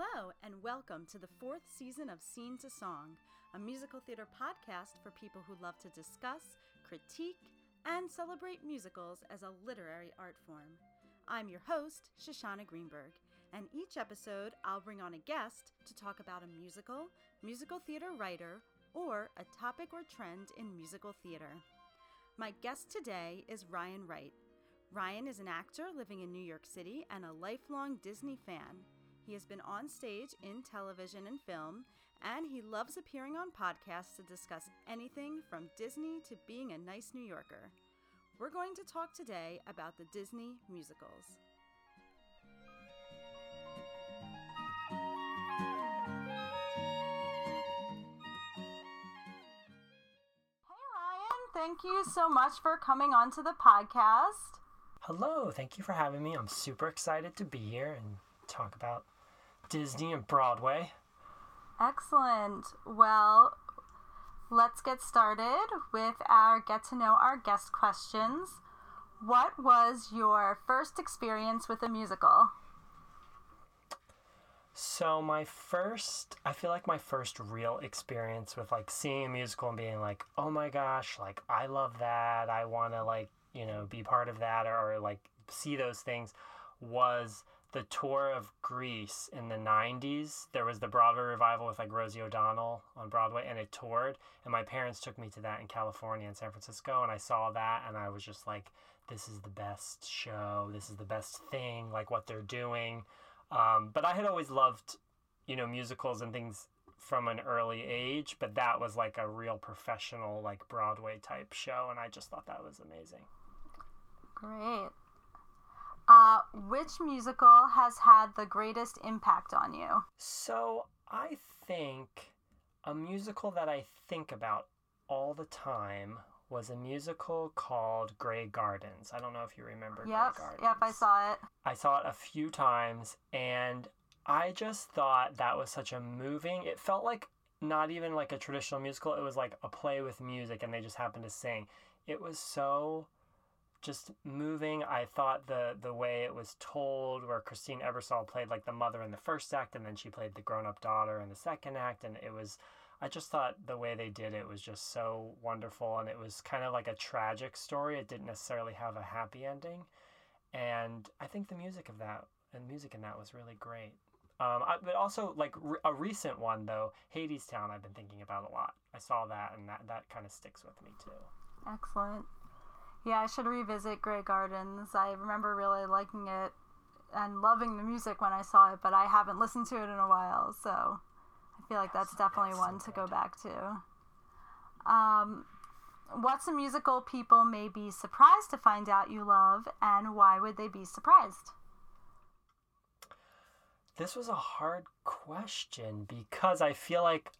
Hello, and welcome to the fourth season of Scene to Song, a musical theater podcast for people who love to discuss, critique, and celebrate musicals as a literary art form. I'm your host, Shoshana Greenberg, and each episode I'll bring on a guest to talk about a musical, musical theater writer, or a topic or trend in musical theater. My guest today is Ryan Wright. Ryan is an actor living in New York City and a lifelong Disney fan. He has been on stage in television and film, and he loves appearing on podcasts to discuss anything from Disney to being a nice New Yorker. We're going to talk today about the Disney musicals. Thank you so much for coming onto the podcast. Hello, thank you for having me. I'm super excited to be here and talk about Disney and Broadway. Excellent. Well, let's get started with our get to know our guest questions. What was your first experience with a musical? So my first, I feel like my first real experience with like seeing a musical and being like, oh my gosh, like I love that. I want to like, you know, be part of that or, or like see those things was the tour of Grease in the 90s. There was the Broadway revival with like Rosie O'Donnell on Broadway, and it toured. And my parents took me to that in California and San Francisco, and I saw that, and I was just like, this is the best show. This is the best thing, like what they're doing. Um, but I had always loved, you know, musicals and things from an early age, but that was like a real professional, like Broadway type show, and I just thought that was amazing. Great. Uh, which musical has had the greatest impact on you? So I think a musical that I think about all the time was a musical called Grey Gardens. I don't know if you remember Yep, Grey Gardens. yep, I saw it. I saw it a few times and I just thought that was such a moving. It felt like not even like a traditional musical. It was like a play with music and they just happened to sing. It was so just moving. I thought the the way it was told, where Christine Ebersole played like the mother in the first act, and then she played the grown up daughter in the second act, and it was. I just thought the way they did it was just so wonderful, and it was kind of like a tragic story. It didn't necessarily have a happy ending, and I think the music of that and music in that was really great. Um, I, but also like re- a recent one though, Hadestown. I've been thinking about a lot. I saw that, and that that kind of sticks with me too. Excellent. Yeah, I should revisit Grey Gardens. I remember really liking it and loving the music when I saw it, but I haven't listened to it in a while, so I feel like that's definitely that's so one to go back to. Um, what's a musical people may be surprised to find out you love, and why would they be surprised? This was a hard question because I feel like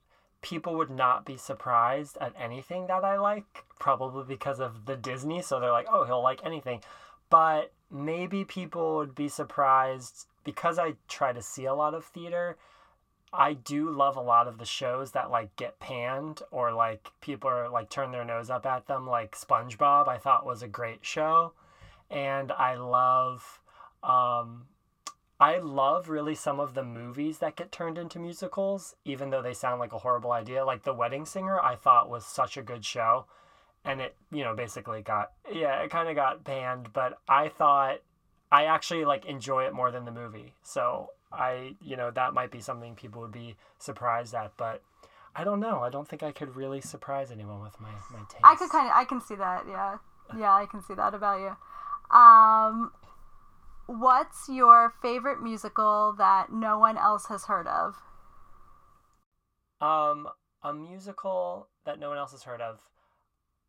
people would not be surprised at anything that I like, probably because of the Disney. So they're like, oh, he'll like anything. But maybe people would be surprised because I try to see a lot of theater. I do love a lot of the shows that like get panned or like people are like turn their nose up at them, like SpongeBob. I thought was a great show, and I love, um, I love really some of the movies that get turned into musicals, even though they sound like a horrible idea. Like The Wedding Singer, I thought was such a good show, and it you know basically got yeah it kind of got banned, but I thought I actually like enjoy it more than the movie. So I, you know, that might be something people would be surprised at, but I don't know. I don't think I could really surprise anyone with my my taste. I could kind of, I can see that. Yeah, yeah, I can see that about you. Um, what's your favorite musical that no one else has heard of? Um, a musical that no one else has heard of.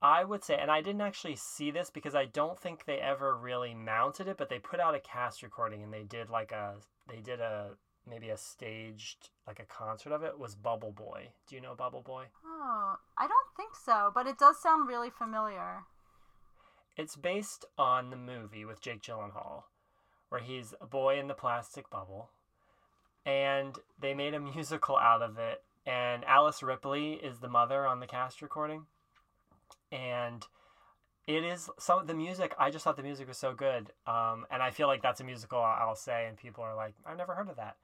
I would say, and I didn't actually see this because I don't think they ever really mounted it, but they put out a cast recording and they did like a they did a maybe a staged like a concert of it was Bubble Boy. Do you know Bubble Boy? Oh, I don't think so, but it does sound really familiar. It's based on the movie with Jake Gyllenhaal, where he's a boy in the plastic bubble, and they made a musical out of it. And Alice Ripley is the mother on the cast recording, and it is some of the music. I just thought the music was so good, um, and I feel like that's a musical I'll, say, and people are like, "I've never heard of that."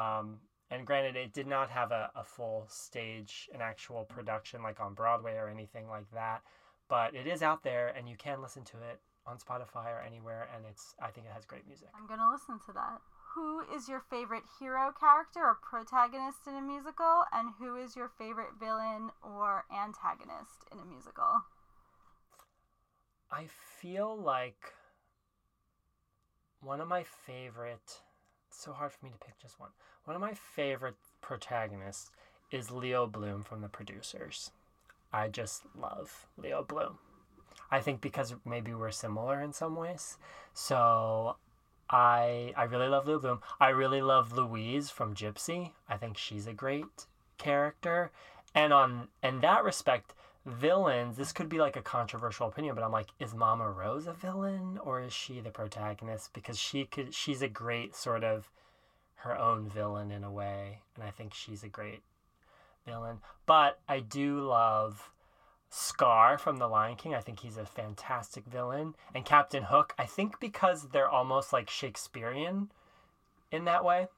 Um, and granted, it did not have a, a full stage, an actual production like on Broadway or anything like that, but it is out there and you can listen to it on Spotify or anywhere, and it's I think it has great music. I'm gonna listen to that. Who is your favorite hero character or protagonist in a musical, and who is your favorite villain or antagonist in a musical? I feel like one of my favorite. It's so hard for me to pick just one. One of my favorite protagonists is Leo Bloom from the producers. I just love Leo Bloom. I think because maybe we're similar in some ways. So I I really love Bloom. I really love Louise from Gypsy. I think she's a great character. And on in that respect, villains, this could be like a controversial opinion, but I'm like, is Mama Rose a villain or is she the protagonist? Because she could she's a great sort of her own villain in a way, and I think she's a great villain. But I do love Scar from The Lion King. I think he's a fantastic villain. And Captain Hook, I think because they're almost like Shakespearean in that way.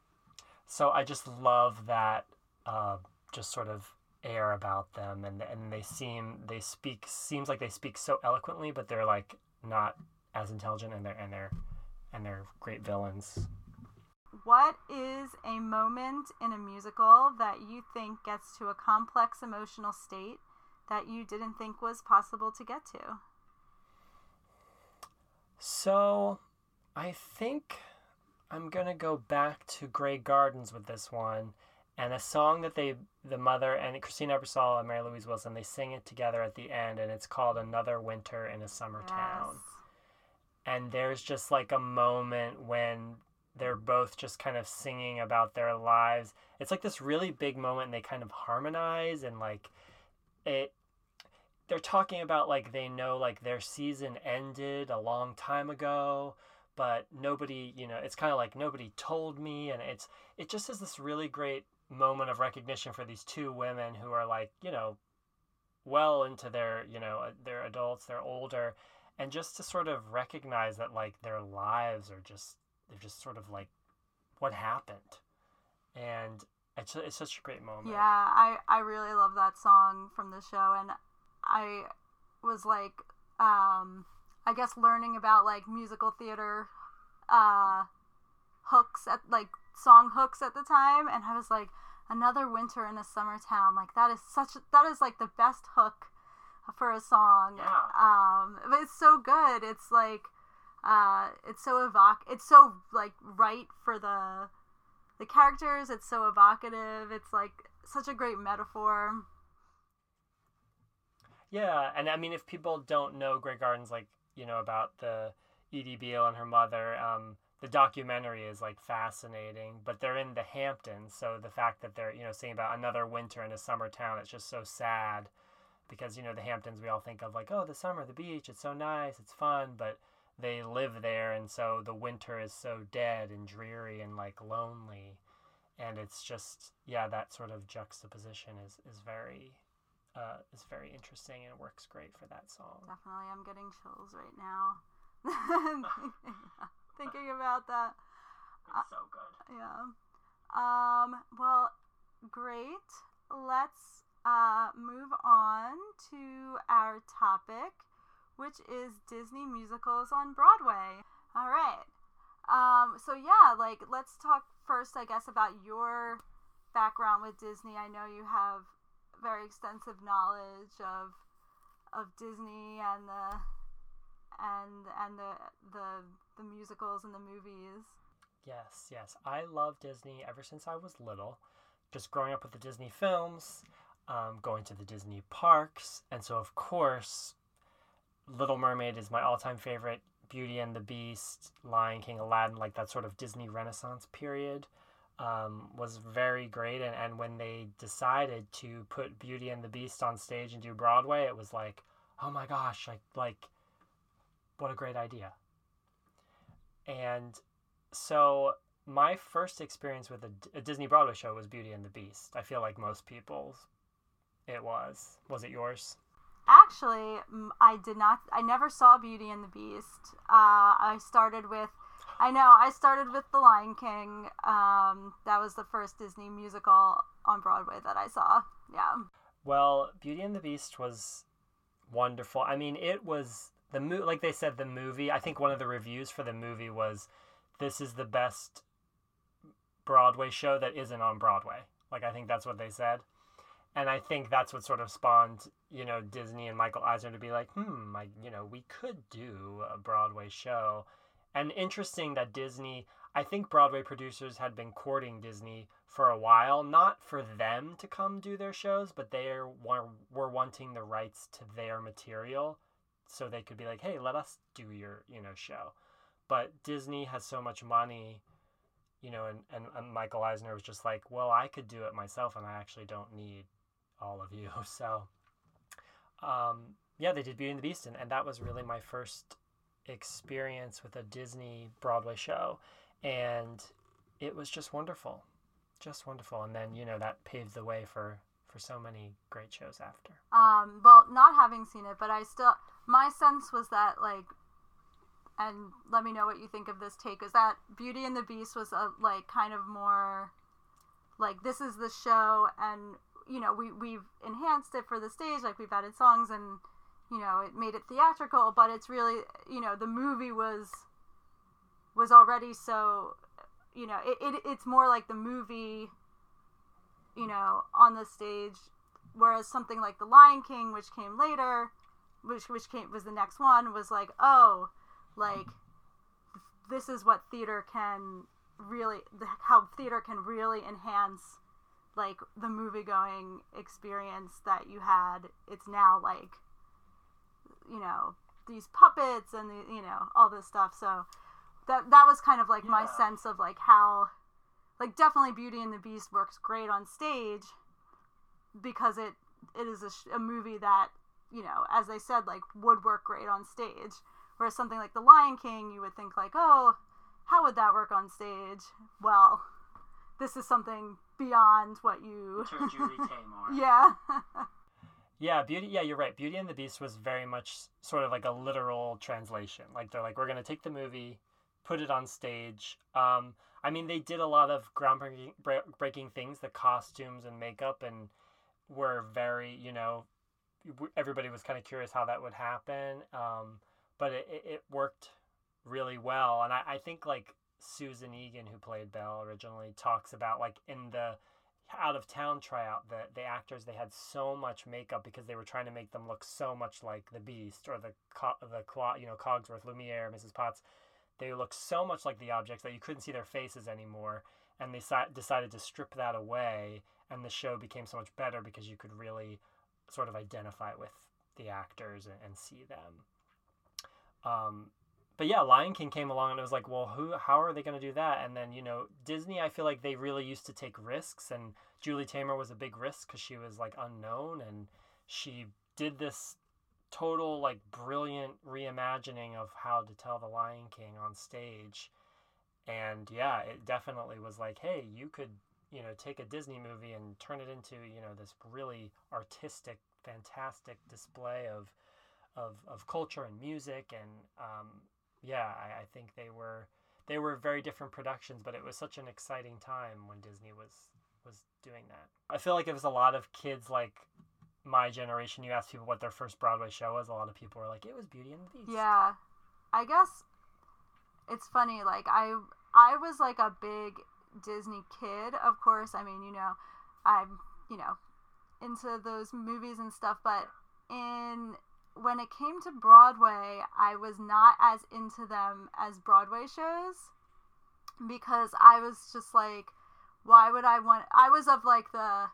So I just love that uh, just sort of air about them and and they seem they speak seems like they speak so eloquently but they're like not as intelligent and they're and they're and they're great villains what is a moment in a musical that you think gets to a complex emotional state that you didn't think was possible to get to? So, I think I'm going to go back to Grey Gardens with this one and a song that they the mother and Christine Ebersole and Mary Louise Wilson they sing it together at the end and it's called Another Winter in a Summer yes. Town. And there's just like a moment when they're both just kind of singing about their lives. It's like this really big moment and they kind of harmonize and like it they're talking about like they know like their season ended a long time ago but nobody you know it's kind of like nobody told me and it's it just is this really great moment of recognition for these two women who are like you know well into their you know uh, they're adults they're older and just to sort of recognize that like their lives are just they're just sort of like what happened. And it's, it's such a great moment. Yeah i i really love that song from the show and i was like um i guess learning about like musical theater uh hooks at like song hooks at the time and i was like another winter in a summer town like that is such that is like the best hook for a song yeah. um but it's so good it's like uh, it's so evoc. It's so like right for the the characters. It's so evocative. It's like such a great metaphor. Yeah, and I mean, if people don't know Grey Gardens, like you know about the Edie Beale and her mother, um, the documentary is like fascinating. But they're in the Hamptons, so the fact that they're you know saying about another winter in a summer town, it's just so sad, because you know the Hamptons, we all think of like oh the summer, the beach, it's so nice, it's fun, but they live there and so the winter is so dead and dreary and like lonely and it's just yeah that sort of juxtaposition is is very uh, is very interesting and works great for that song definitely i'm getting chills right now thinking about that it's so good uh, yeah um well great let's uh move on to our topic which is Disney musicals on Broadway. All right. Um, so yeah, like let's talk first, I guess, about your background with Disney. I know you have very extensive knowledge of of Disney and the and and the the the musicals and the movies. Yes, yes. I love Disney ever since I was little. Just growing up with the Disney films, um, going to the Disney parks, and so of course Little Mermaid is my all-time favorite. Beauty and the Beast, Lion King, Aladdin, like that sort of Disney Renaissance period, um, was very great. And, and when they decided to put Beauty and the Beast on stage and do Broadway, it was like, oh my gosh, like like, what a great idea. And so my first experience with a, a Disney Broadway show was Beauty and the Beast. I feel like most people's it was. Was it yours? Actually, I did not. I never saw Beauty and the Beast. Uh, I started with I know. I started with The Lion King. Um, that was the first Disney musical on Broadway that I saw. Yeah. Well, Beauty and the Beast was wonderful. I mean, it was the mo- like they said the movie. I think one of the reviews for the movie was this is the best Broadway show that isn't on Broadway. Like I think that's what they said. And I think that's what sort of spawned, you know, Disney and Michael Eisner to be like, hmm, like, you know, we could do a Broadway show. And interesting that Disney, I think Broadway producers had been courting Disney for a while, not for them to come do their shows, but they were, were wanting the rights to their material so they could be like, hey, let us do your, you know, show. But Disney has so much money, you know, and, and, and Michael Eisner was just like, well, I could do it myself and I actually don't need all of you. So, um, yeah, they did Beauty and the Beast, and, and that was really my first experience with a Disney Broadway show. And it was just wonderful. Just wonderful. And then, you know, that paved the way for for so many great shows after. Um, well, not having seen it, but I still my sense was that like and let me know what you think of this take is that Beauty and the Beast was a like kind of more like this is the show and you know, we we've enhanced it for the stage, like we've added songs and you know, it made it theatrical, but it's really, you know, the movie was was already so, you know, it, it it's more like the movie, you know, on the stage, whereas something like The Lion King, which came later, which which came was the next one, was like, oh, like this is what theater can really, how theater can really enhance like the movie going experience that you had. It's now like you know these puppets and the you know all this stuff so that that was kind of like yeah. my sense of like how like definitely beauty and the beast works great on stage because it it is a, a movie that you know as i said like would work great on stage whereas something like the lion king you would think like oh how would that work on stage well this is something beyond what you Julie Taymor. yeah Yeah, Beauty. Yeah, you're right. Beauty and the Beast was very much sort of like a literal translation. Like they're like, we're gonna take the movie, put it on stage. Um, I mean, they did a lot of groundbreaking breaking things. The costumes and makeup and were very, you know, everybody was kind of curious how that would happen. Um, but it, it worked really well, and I, I think like Susan Egan, who played Belle originally, talks about like in the out of town tryout, the the actors they had so much makeup because they were trying to make them look so much like the Beast or the the you know Cogsworth, Lumiere, Mrs. Potts. They looked so much like the objects that you couldn't see their faces anymore, and they si- decided to strip that away, and the show became so much better because you could really sort of identify with the actors and, and see them. Um, but yeah, Lion King came along and it was like, well, who? How are they going to do that? And then you know, Disney, I feel like they really used to take risks, and Julie Taymor was a big risk because she was like unknown, and she did this total like brilliant reimagining of how to tell the Lion King on stage. And yeah, it definitely was like, hey, you could, you know, take a Disney movie and turn it into, you know, this really artistic, fantastic display of of, of culture and music and um, yeah, I, I think they were they were very different productions, but it was such an exciting time when Disney was was doing that. I feel like it was a lot of kids like my generation. You ask people what their first Broadway show was, a lot of people were like, "It was Beauty and the Beast." Yeah, I guess it's funny. Like I I was like a big Disney kid. Of course, I mean you know I'm you know into those movies and stuff, but in when it came to Broadway, I was not as into them as Broadway shows because I was just like, why would I want? I was of like the,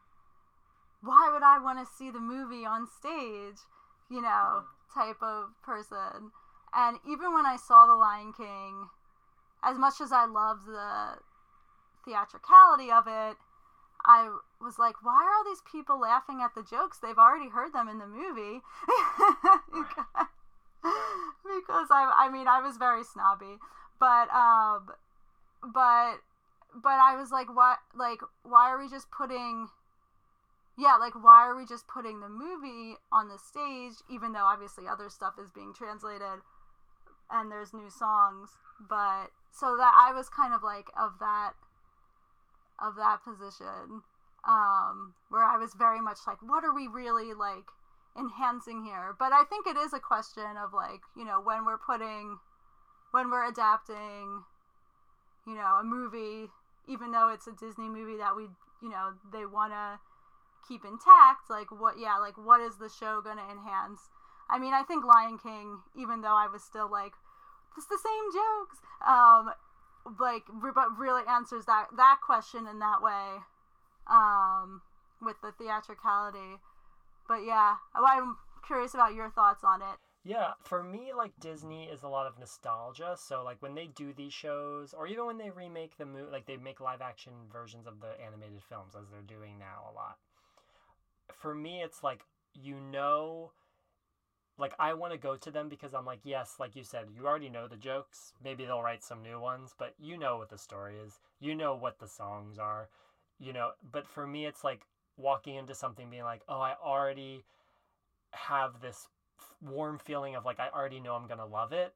why would I want to see the movie on stage, you know, mm-hmm. type of person. And even when I saw The Lion King, as much as I loved the theatricality of it, I was like, why are all these people laughing at the jokes? They've already heard them in the movie. because I, I mean, I was very snobby, but, um, but, but I was like, what, like, why are we just putting, yeah, like, why are we just putting the movie on the stage, even though obviously other stuff is being translated and there's new songs, but so that I was kind of like of that of that position um, where I was very much like, what are we really like enhancing here? But I think it is a question of like, you know, when we're putting, when we're adapting, you know, a movie, even though it's a Disney movie that we, you know, they want to keep intact, like what, yeah, like what is the show going to enhance? I mean, I think Lion King, even though I was still like, it's the same jokes, um, like, but really answers that that question in that way um, with the theatricality. But yeah, I'm curious about your thoughts on it. Yeah, for me, like Disney is a lot of nostalgia. So like when they do these shows, or even when they remake the movie, like they make live action versions of the animated films, as they're doing now a lot. For me, it's like you know, like I want to go to them because I'm like, yes, like you said, you already know the jokes. Maybe they'll write some new ones, but you know what the story is. You know what the songs are you know but for me it's like walking into something being like oh i already have this warm feeling of like i already know i'm gonna love it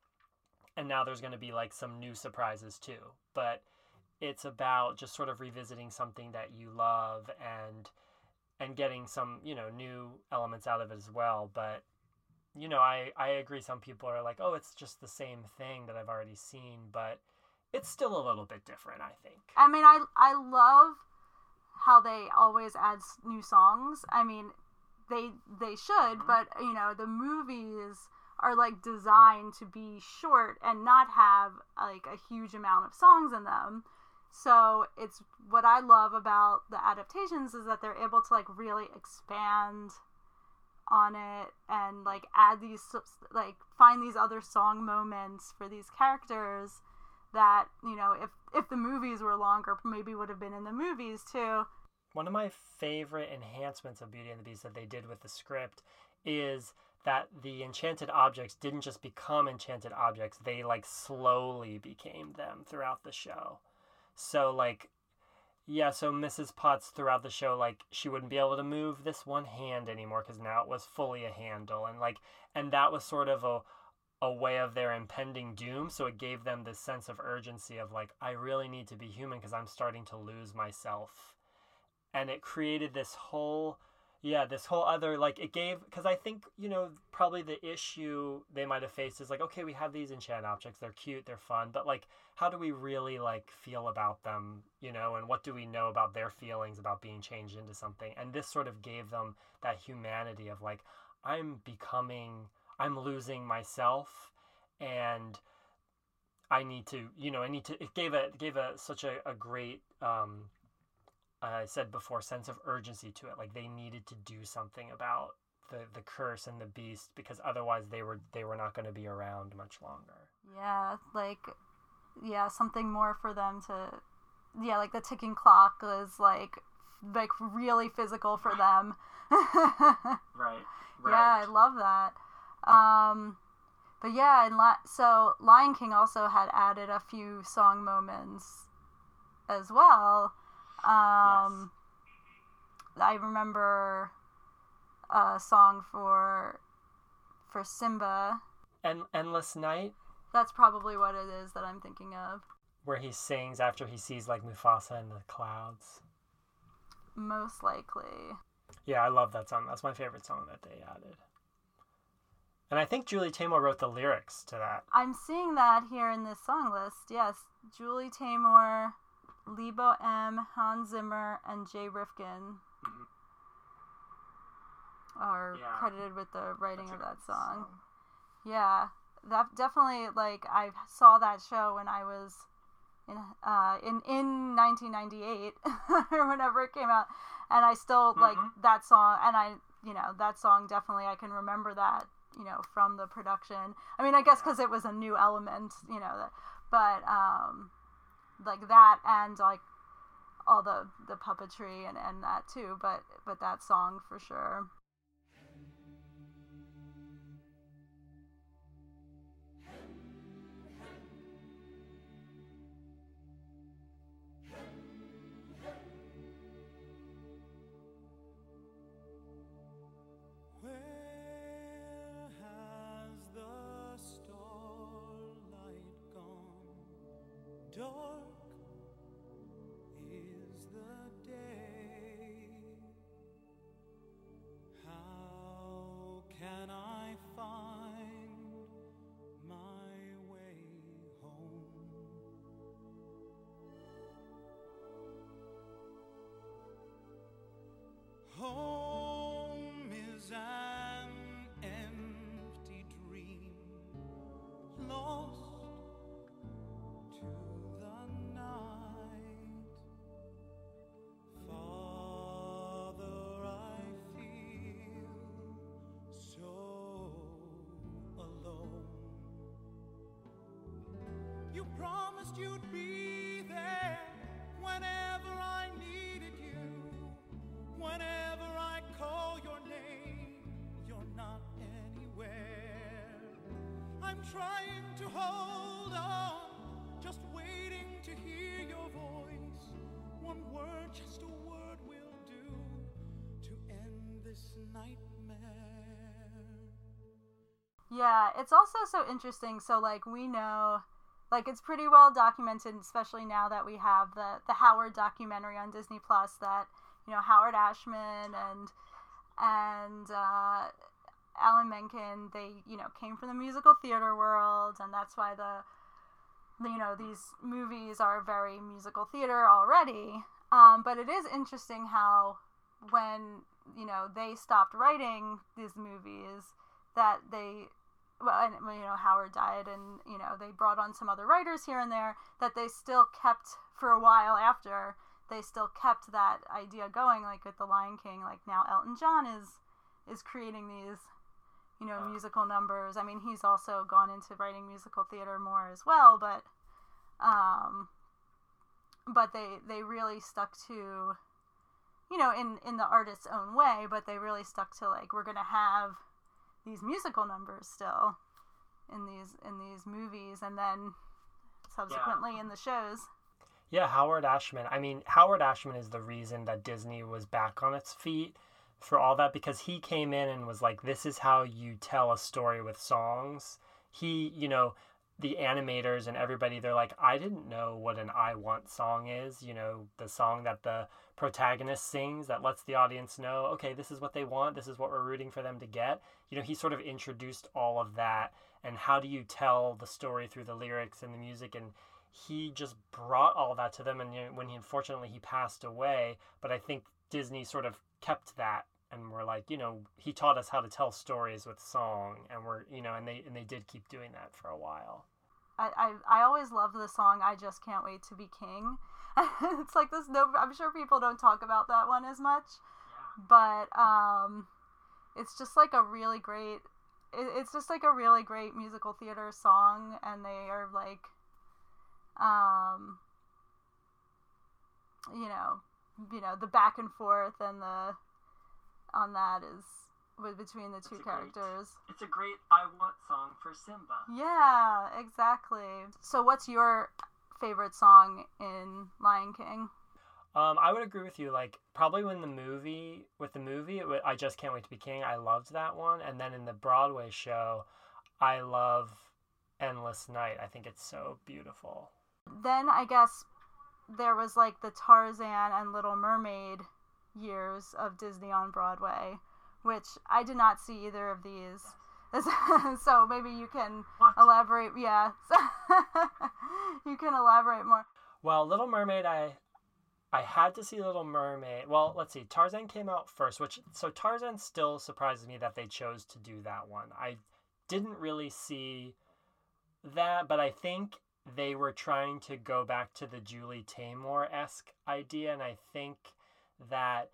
and now there's gonna be like some new surprises too but it's about just sort of revisiting something that you love and and getting some you know new elements out of it as well but you know i i agree some people are like oh it's just the same thing that i've already seen but it's still a little bit different i think i mean i i love how they always add new songs. I mean, they they should, mm-hmm. but you know, the movies are like designed to be short and not have like a huge amount of songs in them. So it's what I love about the adaptations is that they're able to like really expand on it and like add these like find these other song moments for these characters that you know if if the movies were longer maybe would have been in the movies too. One of my favorite enhancements of beauty and the beast that they did with the script is that the enchanted objects didn't just become enchanted objects they like slowly became them throughout the show. So like yeah so mrs potts throughout the show like she wouldn't be able to move this one hand anymore because now it was fully a handle and like and that was sort of a a way of their impending doom. So it gave them this sense of urgency of like, I really need to be human because I'm starting to lose myself. And it created this whole, yeah, this whole other, like, it gave, because I think, you know, probably the issue they might have faced is like, okay, we have these enchant objects. They're cute, they're fun, but like, how do we really like feel about them, you know, and what do we know about their feelings about being changed into something? And this sort of gave them that humanity of like, I'm becoming I'm losing myself and I need to, you know, I need to, it gave a, gave a, such a, a great, um, I said before, sense of urgency to it. Like they needed to do something about the, the curse and the beast because otherwise they were, they were not going to be around much longer. Yeah. Like, yeah, something more for them to, yeah, like the ticking clock is like, like really physical for them. right. Right. Yeah, I love that. Um, but yeah, and La- so Lion King also had added a few song moments as well. Um, yes. I remember a song for for Simba. En- Endless Night. That's probably what it is that I'm thinking of. Where he sings after he sees like Mufasa in the clouds. Most likely. Yeah, I love that song. That's my favorite song that they added. And I think Julie Taymor wrote the lyrics to that. I'm seeing that here in this song list. Yes, Julie Taymor, Lebo M, Hans Zimmer, and Jay Rifkin mm-hmm. are yeah. credited with the writing of that song. song. Yeah, that definitely like I saw that show when I was in uh in in 1998 or whenever it came out, and I still mm-hmm. like that song, and I you know that song definitely I can remember that you know from the production i mean i guess because it was a new element you know but um like that and like all the the puppetry and and that too but but that song for sure promised you'd be there whenever I needed you. Whenever I call your name, you're not anywhere. I'm trying to hold on, just waiting to hear your voice. One word, just a word will do to end this nightmare. Yeah, it's also so interesting. So like we know like it's pretty well documented, especially now that we have the the Howard documentary on Disney Plus that, you know, Howard Ashman and and uh Alan Menken, they, you know, came from the musical theater world and that's why the you know, these movies are very musical theater already. Um, but it is interesting how when, you know, they stopped writing these movies that they well, and you know Howard died, and you know they brought on some other writers here and there. That they still kept for a while after they still kept that idea going, like with the Lion King. Like now Elton John is is creating these, you know, musical numbers. I mean, he's also gone into writing musical theater more as well, but um, but they they really stuck to, you know, in in the artist's own way, but they really stuck to like we're gonna have these musical numbers still in these in these movies and then subsequently in the shows. Yeah, Howard Ashman. I mean, Howard Ashman is the reason that Disney was back on its feet for all that because he came in and was like, this is how you tell a story with songs. He, you know, the animators and everybody, they're like, I didn't know what an I Want song is, you know, the song that the protagonist sings that lets the audience know, okay, this is what they want, this is what we're rooting for them to get. You know, he sort of introduced all of that and how do you tell the story through the lyrics and the music and he just brought all that to them and you know, when he unfortunately he passed away but i think disney sort of kept that and we're like you know he taught us how to tell stories with song and we're you know and they and they did keep doing that for a while I, I, I always love the song I Just Can't Wait to Be King. it's like this no I'm sure people don't talk about that one as much. But um it's just like a really great it, it's just like a really great musical theater song and they are like um you know you know the back and forth and the on that is with between the two a great- characters. it's a great i want song for simba Yeah, exactly. So, what's your favorite song in Lion King? Um, I would agree with you. Like probably when the movie with the movie, it I just can't wait to be king. I loved that one, and then in the Broadway show, I love Endless Night. I think it's so beautiful. Then I guess there was like the Tarzan and Little Mermaid years of Disney on Broadway, which I did not see either of these. so maybe you can What? elaborate. Yeah, you can elaborate more. Well, Little Mermaid, I I had to see Little Mermaid. Well, let's see. Tarzan came out first, which so Tarzan still surprises me that they chose to do that one. I didn't really see that, but I think they were trying to go back to the Julie Taymor esque idea, and I think that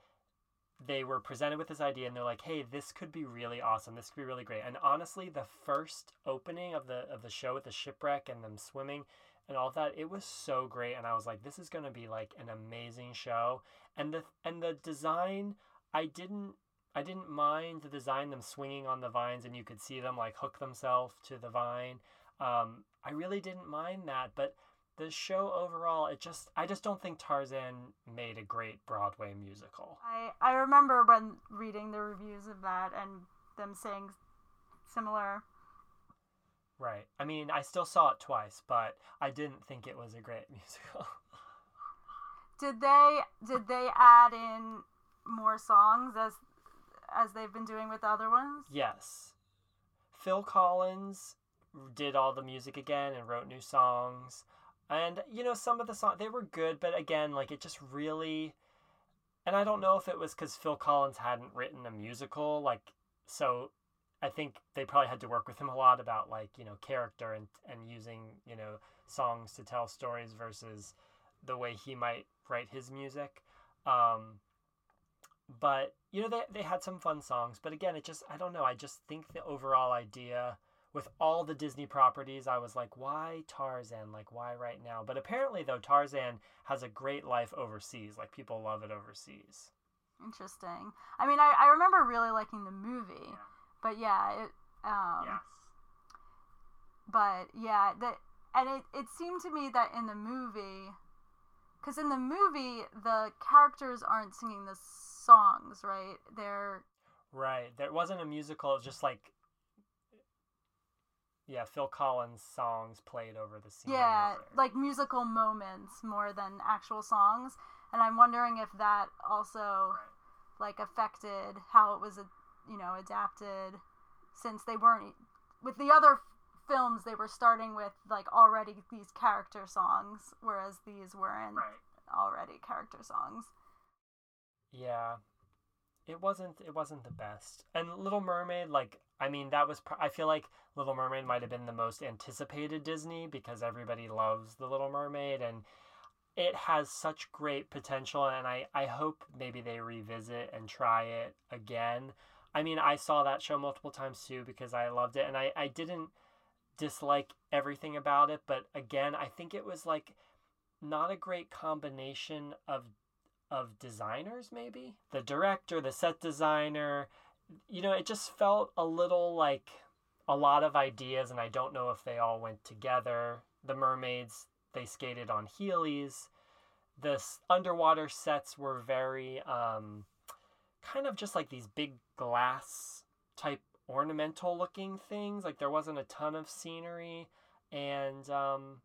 they were presented with this idea and they're like, "Hey, this could be really awesome. This could be really great." And honestly, the first opening of the of the show with the shipwreck and them swimming and all that, it was so great and I was like, "This is going to be like an amazing show." And the and the design, I didn't I didn't mind the design them swinging on the vines and you could see them like hook themselves to the vine. Um, I really didn't mind that, but the show overall, it just I just don't think Tarzan made a great Broadway musical. I I remember when reading the reviews of that and them saying similar. Right. I mean, I still saw it twice, but I didn't think it was a great musical. Did they did they add in more songs as as they've been doing with the other ones? yes. Phil Collins did all the music again and wrote new songs. And you know, some of the songs they were good, but again, like it just really and I don't know if it was because Phil Collins hadn't written a musical, like so. I think they probably had to work with him a lot about like you know character and and using you know songs to tell stories versus the way he might write his music. Um, but you know they they had some fun songs, but again, it just I don't know. I just think the overall idea with all the Disney properties, I was like, why Tarzan? Like, why right now? But apparently, though, Tarzan has a great life overseas. Like, people love it overseas. Interesting. I mean, I, I remember really liking the movie, but yeah, it. Um, yes. But yeah, that and it it seemed to me that in the movie, because in the movie the characters aren't singing the songs, right? They're Right. There wasn't a musical. It was just like, yeah, Phil Collins songs played over the scene. yeah, like musical moments more than actual songs. And I'm wondering if that also like affected how it was, you know, adapted since they weren't with the other films they were starting with like already these character songs whereas these weren't Right. already character songs. Yeah, it wasn't. It wasn't the best. And Little Mermaid, like, I mean, that was. pr- I feel like Little Mermaid might have been the most anticipated Disney because everybody loves the Little Mermaid, and it has such great potential. And I, I hope maybe they revisit and try it again. I mean, I saw that show multiple times too because I loved it, and I, I didn't dislike everything about it, but again, I think it was like not a great combination of of designers maybe? The director the set designer. You know it just felt a little like a lot of ideas and i don't know if they all went together. The mermaids they skated on heelys. The underwater sets were very um kind of just like these big glass type ornamental looking things. Like there wasn't a ton of scenery. And um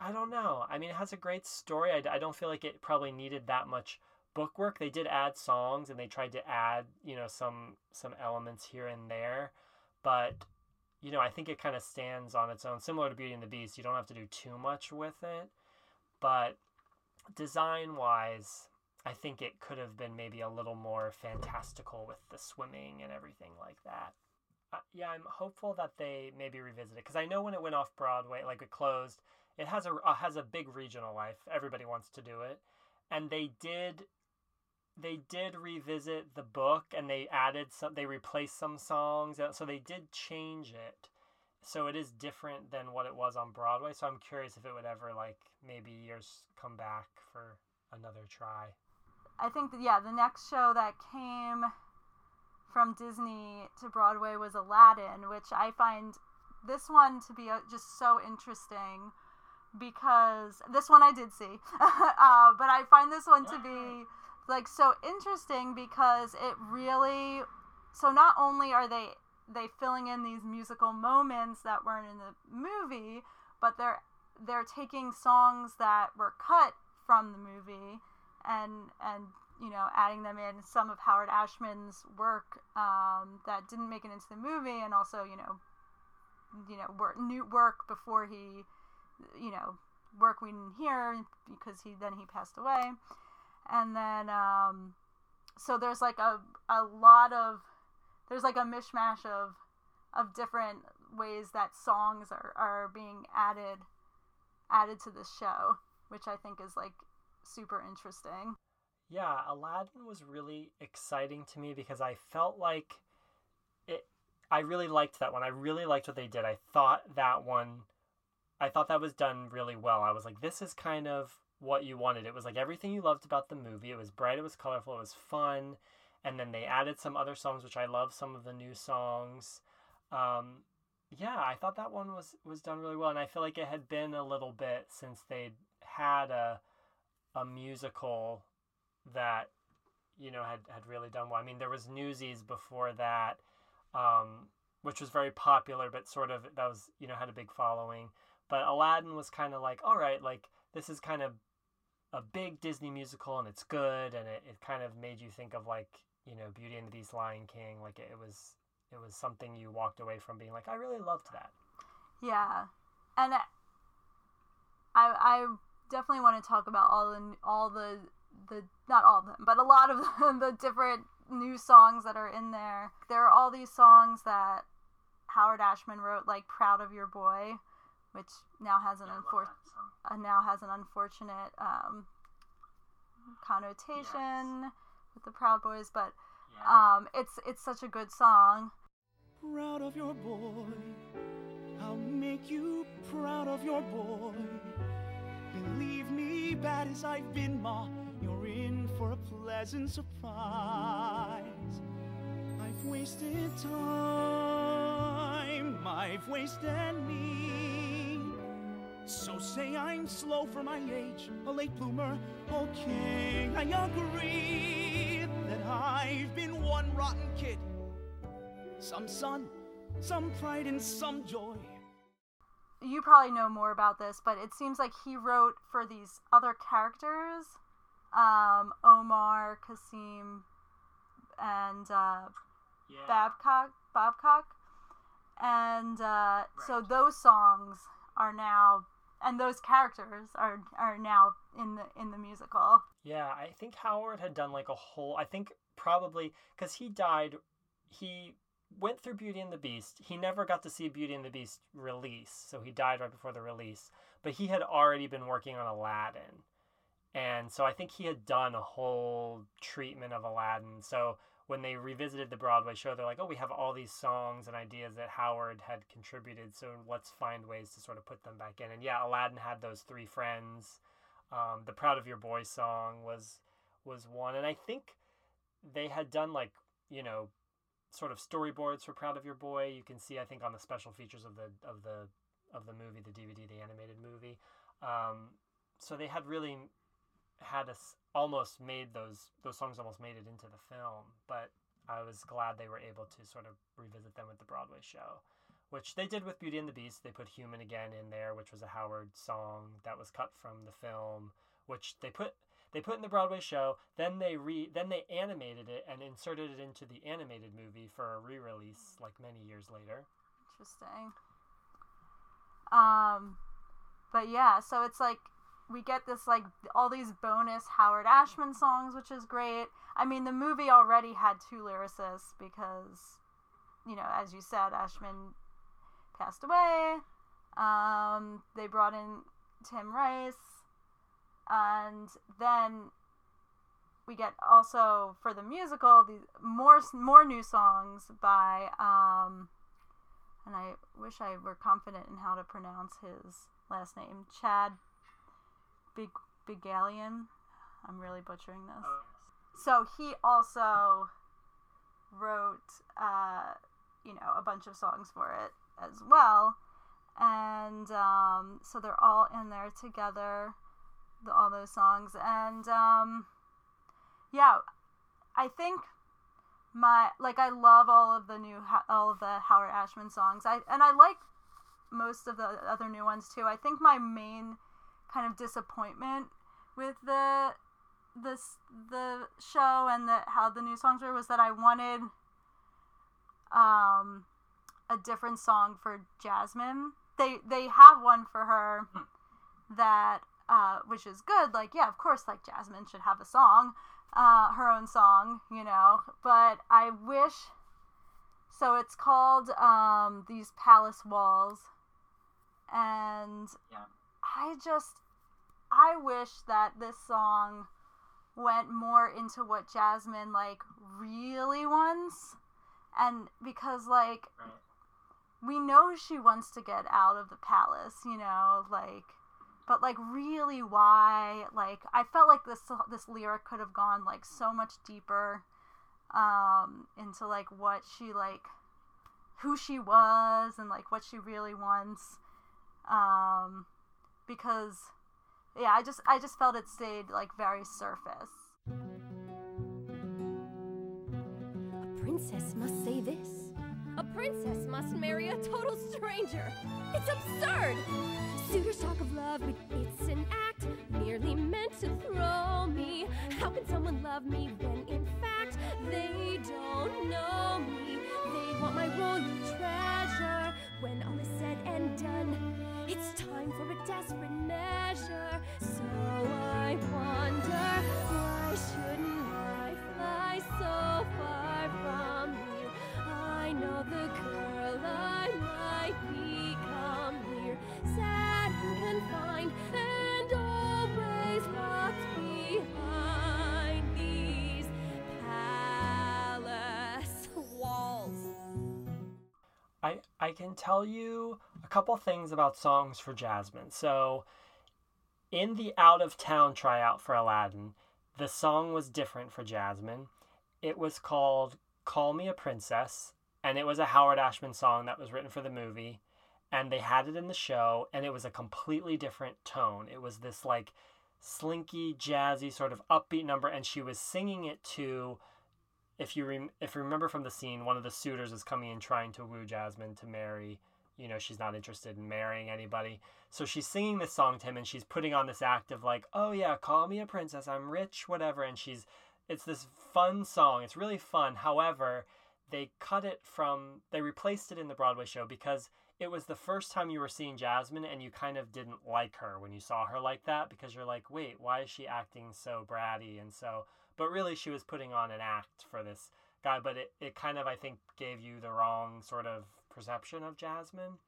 I don't know. I mean, it has a great story. I, I don't feel like it probably needed that much book work. They did add songs and they tried to add, you know, some some elements here and there, but you know, I think it kind of stands on its own. Similar to Beauty and the Beast, you don't have to do too much with it, but design wise, I think it could have been maybe a little more fantastical with the swimming and everything like that. Uh, yeah, I'm hopeful that they maybe revisit it because I know when it went off Broadway, like it closed, it has a has a big regional life. Everybody wants to do it, and they did they did revisit the book and they added some they replaced some songs. Uh, so they did change it. So it is different than what it was on broadway. So i'm curious if it would ever like maybe years come back for another try. I think that yeah, the next show that came from Disney to Broadway was Aladdin, which I find this one to be uh, just so interesting because this one I did see, uh, but I find this one to be like so interesting because it really so not only are they they filling in these musical moments that weren't in the movie, but they're they're taking songs that were cut from the movie and and you know adding them in some of Howard Ashman's work um, that didn't make it into the movie, and also you know you know work, new work before he you know work we didn't hear because he then he passed away, and then um, so there's like a a lot of there's like a mishmash of of different ways that songs are, are being added added to this show, which I think is like super interesting. Yeah, Aladdin was really exciting to me because I felt like it I really liked that one. I really liked what they did. I thought that one I thought that was done really well. I was like this is kind of what you wanted. It was like everything you loved about the movie. It was bright, it was colorful, it was fun. And then they added some other songs which I love some of the new songs. Um yeah, I thought that one was was done really well and I feel like it had been a little bit since they'd had a a musical that you know had had really done well. I mean, there was Newsies before that, um, which was very popular, but sort of that was you know had a big following. But Aladdin was kind of like, all right, like this is kind of a big Disney musical and it's good, and it, it kind of made you think of like you know Beauty and the Beast, Lion King. Like it, it was it was something you walked away from being like, I really loved that. Yeah, and I I definitely want to talk about all the all the the not all of them, but a lot of the, the different new songs that are in there. There are all these songs that Howard Ashman wrote, like "Proud of Your Boy," which now has an unfor- uh, now has an unfortunate um, connotation with the Proud Boys, but um, it's it's such a good song. Proud of your boy. I'll make you proud of your boy. Believe me, bad as I've been, Ma, you're in for a pleasant surprise. I've wasted time, I've wasted me. So say I'm slow for my age, a late bloomer. Okay, I agree that I've been one rotten kid. Some sun, some pride, and some joy. You probably know more about this, but it seems like he wrote for these other characters, um, Omar, Kassim, and uh, Babkak, Babkak, and uh, so those songs are now, and those characters are are now in the in the musical. Yeah, I think Howard had done like a whole. I think probably because he died, he went through Beauty and the Beast. He never got to see Beauty and the Beast release, so he died right before the release. But he had already been working on Aladdin. And so I think he had done a whole treatment of Aladdin. So when they revisited the Broadway show, they're like, oh, we have all these songs and ideas that Howard had contributed, so let's find ways to sort of put them back in. And yeah, Aladdin had those three friends. Um, the Proud of Your Boy song was was one, and I think they had done like you know sort of storyboards for Proud of Your Boy. You can see, I think, on the special features of the of the of the movie, the DVD, the animated movie. Um, so they had really had us almost made those those songs almost made it into the film, but I was glad they were able to sort of revisit them with the Broadway show, which they did with Beauty and the Beast. They put "Human" again in there, which was a Howard song that was cut from the film, which they put they put in the Broadway show. Then they re then they animated it and inserted it into the animated movie for a re-release like many years later. Interesting. Um, but yeah, so it's like we get this like all these bonus Howard Ashman songs, which is great. I mean, the movie already had two lyricists because, you know, as you said, Ashman passed away. Um, they brought in Tim Rice, and then we get also for the musical the more more new songs by um, and I wish I were confident in how to pronounce his last name, Chad Big Bigalian. I'm really butchering this. So he also wrote, uh, you know, a bunch of songs for it as well, and um, so they're all in there together, the, all those songs, and um, yeah, I think my like I love all of the new all of the Howard Ashman songs. I and I like most of the other new ones too. I think my main kind of disappointment with the this the show and the how the new songs were was that I wanted um a different song for Jasmine. They they have one for her that uh which is good. Like yeah, of course like Jasmine should have a song uh, her own song, you know. But I wish. So it's called um, These Palace Walls. And Yeah. I just. I wish that this song went more into what Jasmine, like, really wants. And because, like, Right. we know she wants to get out of the palace, you know, like but like really why like I felt like this this lyric could have gone like so much deeper um into like what she like who she was and like what she really wants um because yeah, I just I just felt it stayed like very surface. A princess must say this. A princess must marry a total stranger. It's absurd! Suitors talk of love, but it's an act merely meant to throw me. How can someone love me when in fact they don't know me? They want my royal treasure. When all is said and done, it's time for a desperate measure. So I wonder why shouldn't I fly so far from here? I know the girl I might become here, sad and confined, and always locked behind these palace walls. I I can tell you a couple things about songs for Jasmine. So, in the out of town tryout for Aladdin, the song was different for Jasmine. It was called "Call Me a Princess," and it was a Howard Ashman song that was written for the movie. And they had it in the show, and it was a completely different tone. It was this like slinky, jazzy, sort of upbeat number, and she was singing it to if you rem- if you remember from the scene, one of the suitors is coming in trying to woo Jasmine to marry. You know, she's not interested in marrying anybody. So she's singing this song to him and she's putting on this act of like, "Oh yeah, call me a princess. I'm rich, whatever." And she's it's this fun song. It's really fun. However, they cut it from they replaced it in the Broadway show because it was the first time you were seeing Jasmine and you kind of didn't like her when you saw her like that because you're like, "Wait, why is she acting so bratty and so but really she was putting on an act for this guy but it, it kind of i think gave you the wrong sort of perception of jasmine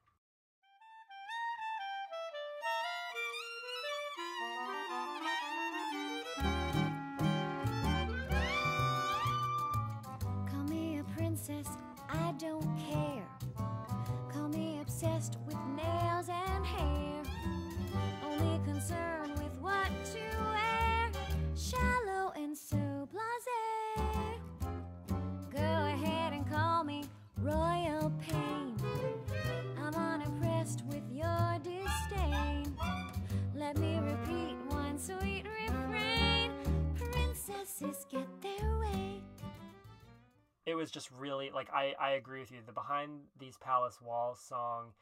it was just really like I, I agree with you the behind these palace walls song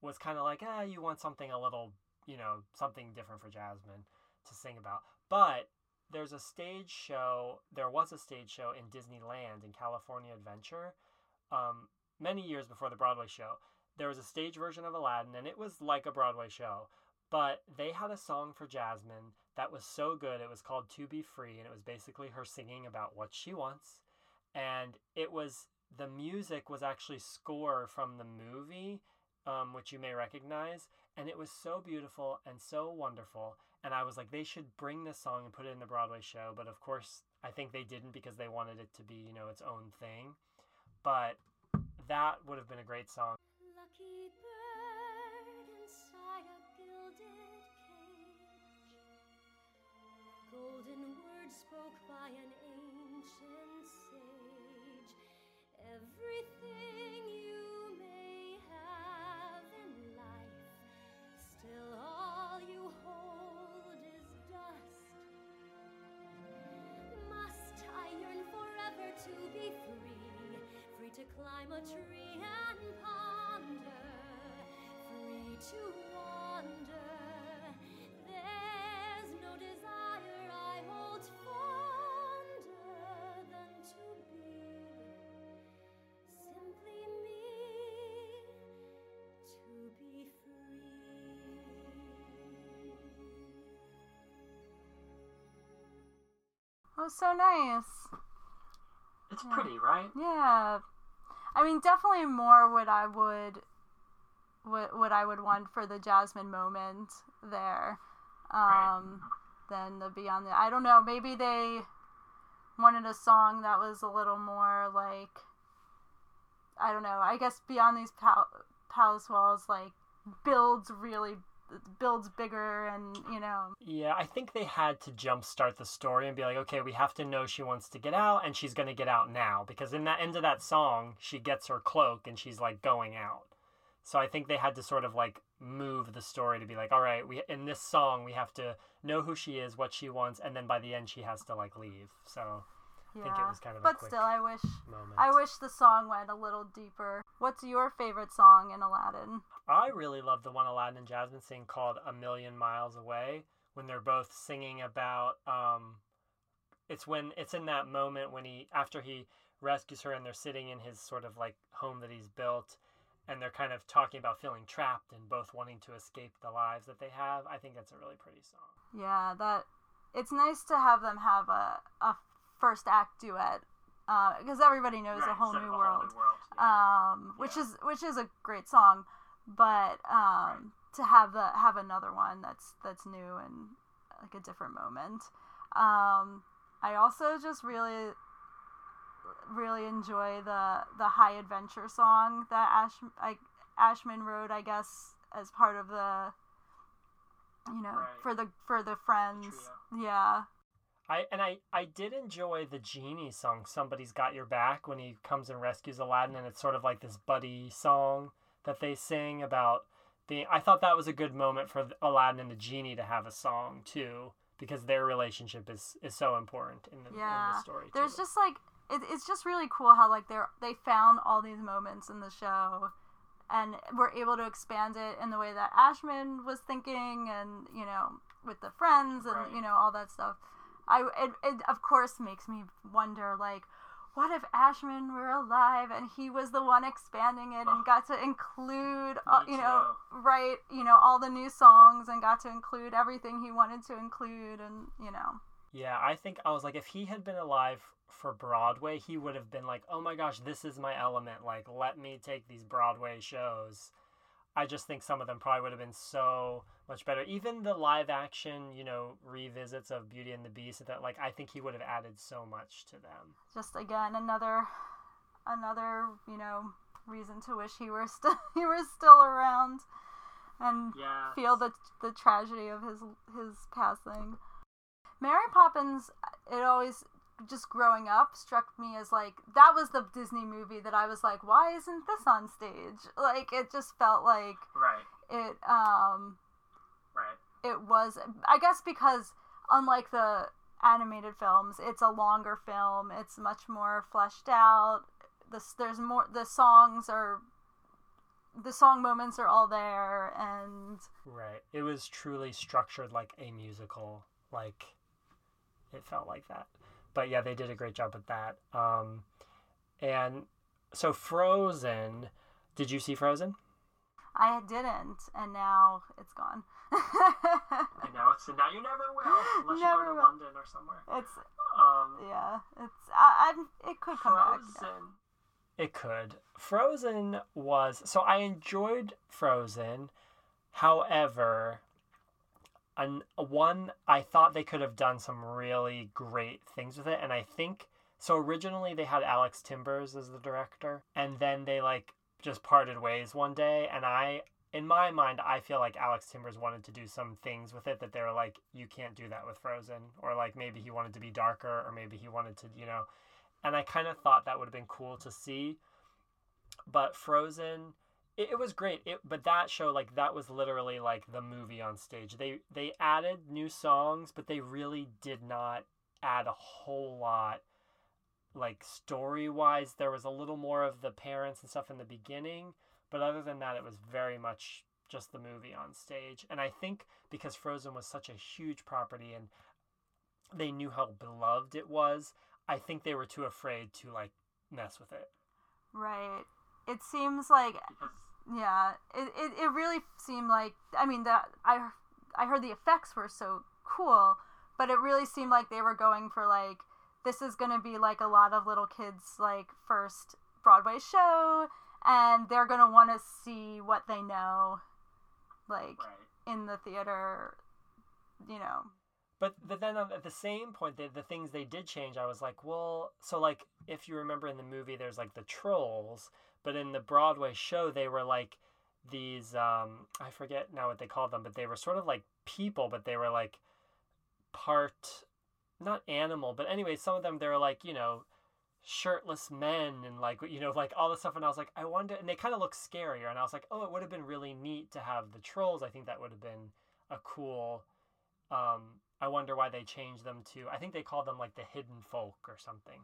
was kind of like ah you want something a little you know something different for jasmine to sing about. But there's a stage show there was a stage show in disneyland in california adventure um, many years before the broadway show. There was a stage version of aladdin and it was like a broadway show but they had a song for jasmine that was so good it was called to be free and it was basically her singing about what she wants and it was the music was actually score from the movie um, which you may recognize and it was so beautiful and so wonderful and i was like they should bring this song and put it in the broadway show but of course i think they didn't because they wanted it to be you know its own thing but that would have been a great song Lucky bird inside a gilded cage. Golden words spoke by an ancient. Everything you may have in life, still all you hold is dust. Must I yearn forever to be free, free to climb a tree and ponder, free to wander? Oh, so nice. it's pretty right Yeah. I mean, definitely more what I would what what I would want for the Jasmine moment there. Right. Um than the Beyond the I don't know, maybe they wanted a song that was a little more like I don't know. I guess Beyond these pal- palace walls like builds really builds bigger and, you know, Yeah, I think they had to jumpstart the story and be like, okay, we have to know she wants to get out and she's going to get out now. Because in that end of that song, she gets her cloak and she's like going out. So I think they had to sort of like move the story to be like, all right, we in this song we have to know who she is, what she wants, and then by the end she has to like leave. So yeah. think it was kind of a but still I wish moment. I wish the song went a little deeper. What's your favorite song in Aladdin? I really love the one Aladdin and Jasmine sing called "A Million Miles Away" when they're both singing about. Um, it's when it's in that moment when he after he rescues her and they're sitting in his sort of like home that he's built, and they're kind of talking about feeling trapped and both wanting to escape the lives that they have. I think that's a really pretty song. Yeah, that it's nice to have them have a a first act duet because everybody knows a whole new world, um, which is which is a great song, but um, to have the have another one that's that's new and like a different moment. Um, I also just really really enjoy the the high adventure song that Ash I, Ashman wrote, I guess, as part of the you know Right. for the for the friends. Trio. Yeah. I and I I did enjoy the genie song. Somebody's got your back when he comes and rescues Aladdin, and it's sort of like this buddy song that they sing about being. I thought that was a good moment for Aladdin and the genie to have a song too, because their relationship is is so important in the, in Yeah. the story. There's just like it, it's just really cool how like they're they found all these moments in the show and were able to expand it in the way that Ashman was thinking and you know with the friends and Right. you know all that stuff. I it, it of course makes me wonder like what if Ashman were alive and he was the one expanding it and got to include uh, Me you know right you know all the new songs and got to include everything he wanted to include and you know Yeah, I think I was like, if he had been alive for Broadway, he would have been like, oh my gosh, this is my element. Like, let me take these Broadway shows. I just think some of them probably would have been so much better. Even the live action, you know, revisits of Beauty and the Beast, that like I think he would have added so much to them. just again another another you know reason to wish he were still he were still around and Yeah. feel the the tragedy of his his passing mary poppins it always just growing up struck me as like that was the disney movie that i was like why isn't this on stage like it just felt like Right. it um Right. it was i guess because unlike the animated films it's a longer film it's much more fleshed out this there's more the songs are the song moments are all there and Right. It was truly structured like a musical. Like it felt like that. But yeah, they did a great job with that. Um and so Frozen, did you see Frozen? i didn't and now it's gone and now it's now you never will unless Never you go to will. London or somewhere. it's Um yeah it's i, I it could come back Frozen. It could. Frozen was so I enjoyed Frozen. However, an, one I thought they could have done some really great things with it, and I think so. Originally, they had Alex Timbers as the director, and then they like just parted ways one day. And I, in my mind, I feel like Alex Timbers wanted to do some things with it that they were like, you can't do that with Frozen, or like maybe he wanted to be darker, or maybe he wanted to, you know and I kind of thought that would have been cool to see. But Frozen, it, it was great. It, but that show, like that, was literally like the movie on stage. They they added new songs, but they really did not add a whole lot. Like story wise, there was a little more of the parents and stuff in the beginning, but other than that, it was very much just the movie on stage. And I think because Frozen was such a huge property and they knew how beloved it was, I think they were too afraid to like mess with it. right it seems like yeah it, it, it really seemed like i mean that i i heard the effects were so cool but it really seemed like they were going for like this is going to be like a lot of little kids like first broadway show and they're going to want to see what they know like in the theater you know But but then at the same point, the, the things they did change, I was like, well, so like if you remember in the movie, there's like the trolls, but in the Broadway show, they were like these um I forget now what they called them, but they were sort of like people, but they were like part not animal, but anyway, some of them they were like you know shirtless men and like you know like all this stuff and i was like i wonder and they kind of look scarier and i was like oh it would have been really neat to have the trolls i think that would have been a cool um i wonder why they changed them to i think they called them like the hidden folk or something.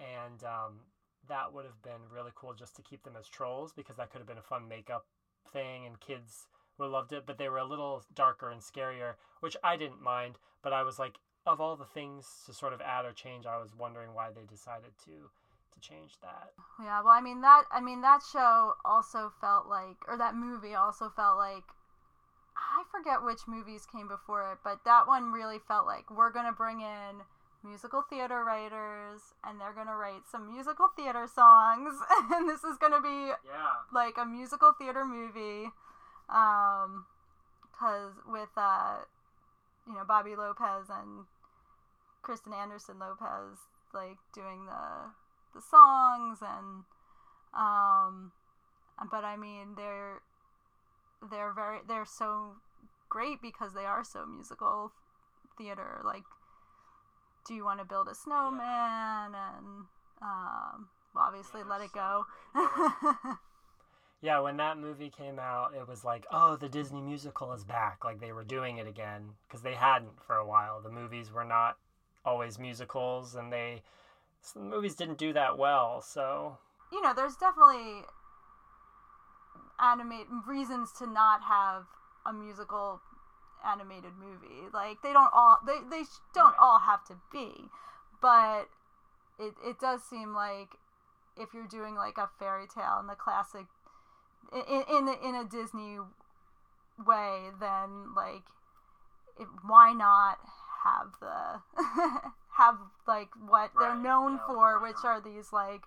And um that would have been really cool just to keep them as trolls because that could have been a fun makeup thing and kids would have loved it but they were a little darker and scarier which i didn't mind but i was like of all the things to sort of add or change i was wondering why they decided to to change that. Yeah, well, I mean that I mean that show also felt like or that movie also felt like I forget which movies came before it, but that one really felt like we're going to bring in musical theater writers and they're going to write some musical theater songs and this is going to be yeah. like a musical theater movie um cuz with uh you know Bobby Lopez and Kristen Anderson Lopez like doing the the songs and um but I mean they're they're very they're so great because they are so musical theater like do you want to build a snowman and um well, obviously Yeah, let it so go Yeah, when that movie came out, it was like, oh, the Disney musical is back. Like they were doing it again because they hadn't for a while. The movies were not always musicals, and they some movies didn't do that well. So you know there's definitely animate reasons to not have a musical animated movie like they don't all they, they don't Right. all have to be but it, it does seem like if you're doing like a fairy tale in the classic in in, the, in a disney way then like it, why not have the have like what they're known no, for which not? are these like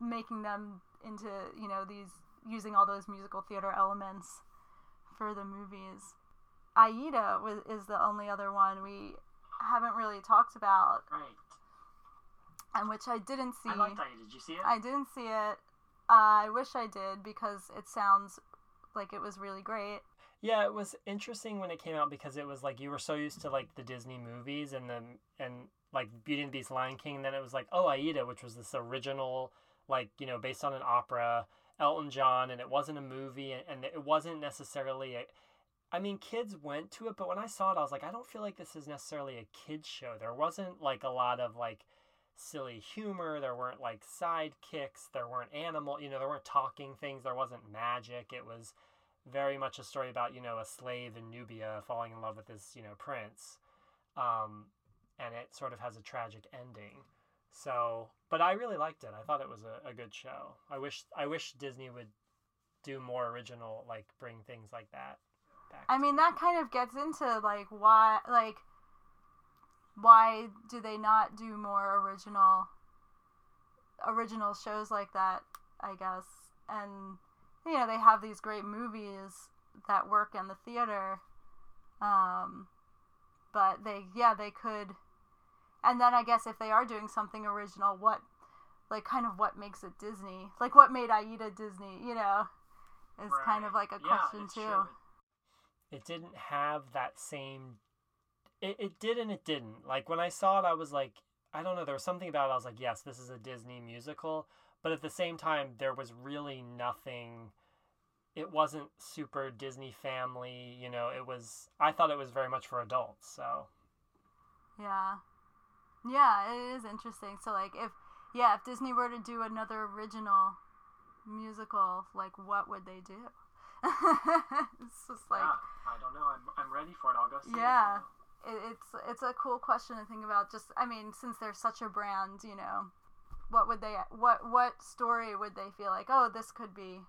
making them into you know these using all those musical theater elements for the movies. Aida was, is the only other one we haven't really talked about. Right, and which i didn't see I liked that. Did you see it? I didn't see it. Uh, i wish i did because it sounds like it was really great. Yeah, it was interesting when it came out because it was like you were so used to like the Disney movies and then and like Beauty and the Beast, Lion King, and then it was like oh Aida, which was this original like you know based on an opera, Elton John, and it wasn't a movie and, and it wasn't necessarily a. I mean, kids went to it, but when I saw it, I was like, I don't feel like this is necessarily a kids show. There wasn't like a lot of like silly humor. There weren't like sidekicks. There weren't animal. You know, there weren't talking things. There wasn't magic. It was very much a story about you know a slave in Nubia falling in love with this you know prince, um, and it sort of has a tragic ending. So, but I really liked it. I thought it was a, a good show. I wish I wish Disney would do more original, like bring things like that. Back I mean, that kind of gets into like why, like, why do they not do more original, original shows like that? I guess, and you know, they have these great movies that work in the theater, um, but they, yeah, they could. And then I guess if they are doing something original, what, like, kind of what makes it Disney? Like, what made Aida Disney? You know, is kind of like a Yeah, question too. true. It didn't have that same. It, it did and it didn't. Like when I saw it, I was like, I don't know. There was something about it. I was like, yes, this is a Disney musical, but at the same time, there was really nothing. It wasn't super Disney family. You know, it was. I thought it was very much for adults. So Yeah. Yeah, it is interesting. So like if yeah, if Disney were to do another original musical, like what would they do? it's just like yeah, I don't know. I'm, I'm ready for it. I'll go see Yeah. it, it's it's a cool question to think about. Just I mean, since they're such a brand, you know, what would they what what story would they feel like? Oh, this could be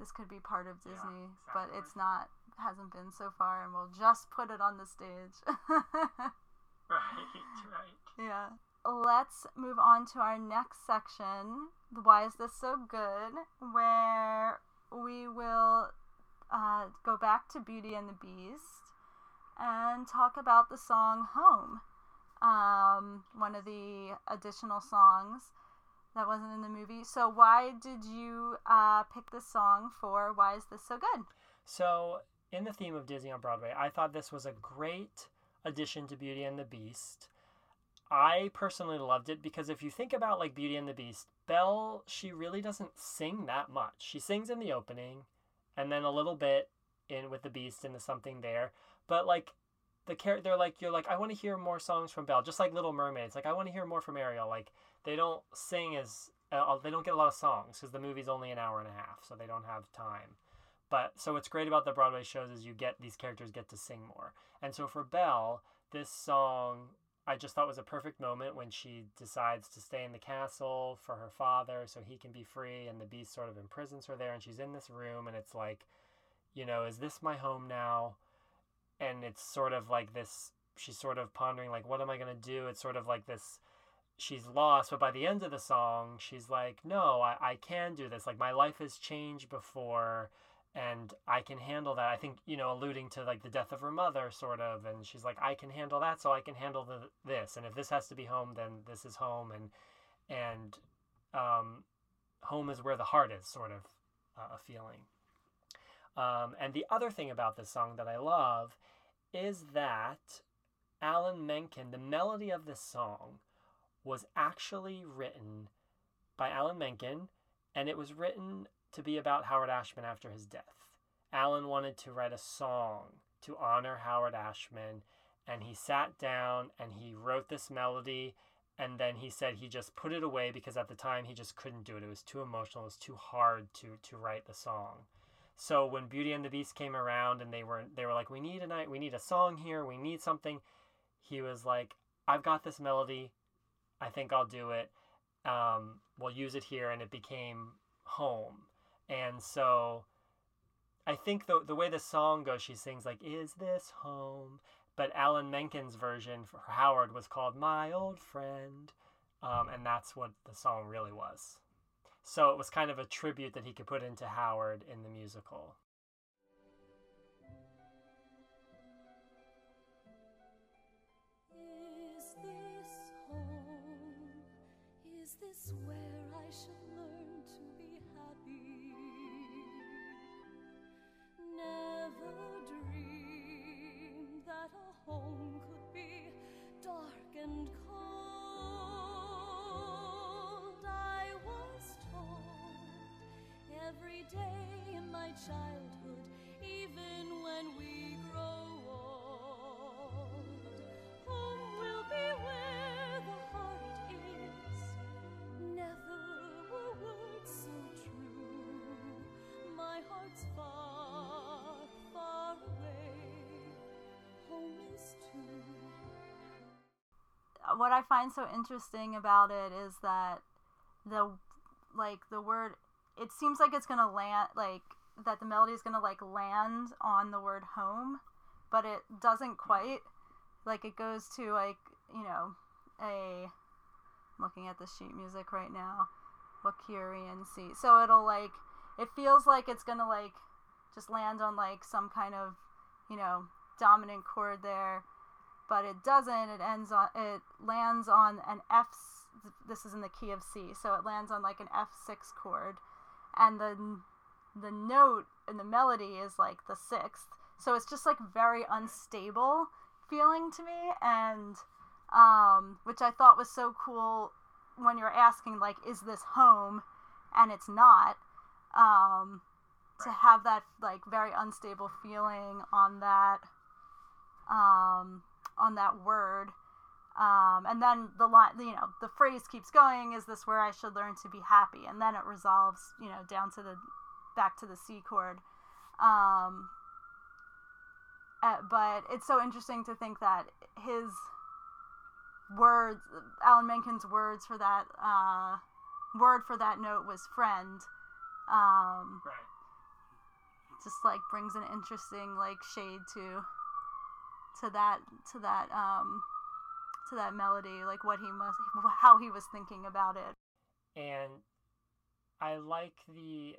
this could be part of Yeah, Disney, but it's not hasn't been so far, and we'll just put it on the stage. Right. Right. Yeah. Let's move on to our next section, Why Is This So Good, where we will uh, go back to Beauty and the Beast and talk about the song Home, um, one of the additional songs that wasn't in the movie. So, why did you uh, pick this song for Why Is This So Good? So, in the theme of Disney on Broadway, I thought this was a great addition to Beauty and the Beast. I personally loved it because if you think about like Beauty and the Beast, Belle, she really doesn't sing that much. She sings in the opening and then a little bit in with the Beast the something there. But like the character, they're like you're like I want to hear more songs from Belle, just like Little Mermaids. Like I want to hear more from Ariel. Like they don't sing as uh, they don't get a lot of songs because the movie's only an hour and a half, so they don't have time. But so what's great about the Broadway shows is you get these characters get to sing more. And so for Belle, this song I just thought was a perfect moment when she decides to stay in the castle for her father so he can be free and the beast sort of imprisons her there and she's in this room and it's like, you know, is this my home now? And it's sort of like this she's sort of pondering like what am I going to do? It's sort of like this she's lost, but by the end of the song, she's like, no, I, I can do this. Like my life has changed before and I can handle that. I think, you know, alluding to like the death of her mother, sort of. And she's like, I can handle that, so I can handle the, this. And if this has to be home, then this is home. And and um, home is where the heart is, sort of uh, a feeling. Um, and the other thing about this song that I love is that Alan Menken, the melody of this song, was actually written by Alan Menken, and it was written to be about Howard Ashman after his death. Alan wanted to write a song to honor Howard Ashman, and he sat down and he wrote this melody. And then he said he just put it away because at the time he just couldn't do it. It was too emotional. It was too hard to to write the song. So when Beauty and the Beast came around and they were they were like, we need a night, we need a song here, we need something. He was like, I've got this melody, I think I'll do it. Um, we'll use it here, and it became home. And so I think the the way the song goes, she sings like, "Is this home?" But Alan Menken's version for Howard was called "My Old Friend," um, and that's what the song really was. So it was kind of a tribute that he could put into Howard in the musical. Is this home? Is this where Never dreamed that a home could be dark and cold. I was told every day in my childhood, even when we what I find so interesting about it is that the like the word it seems like it's gonna land like that the melody is gonna like land on the word home, but it doesn't quite. Like it goes to like you know a I'm looking at the sheet music right now, Wakyrian C. So it'll like it feels like it's gonna like just land on like some kind of you know dominant chord there but it doesn't. It ends on it lands on an F. This is in the key of C, so it lands on like an F six chord, and the the note in the melody is like the sixth. So it's just like very unstable feeling to me, and um, which I thought was so cool when you're asking like, is this home? And it's not. Um, to have that like very unstable feeling on that um, on that word. Um, and then the line, you know, the phrase keeps going. Is this where I should learn to be happy? And then it resolves, you know, down to the back to the C chord. Um, uh, but it's so interesting to think that his words, Alan Menken's words for that uh, word for that note was friend. Um, Right. just like brings an interesting like shade to to that to that um to that melody like what he must how he was thinking about it and I like the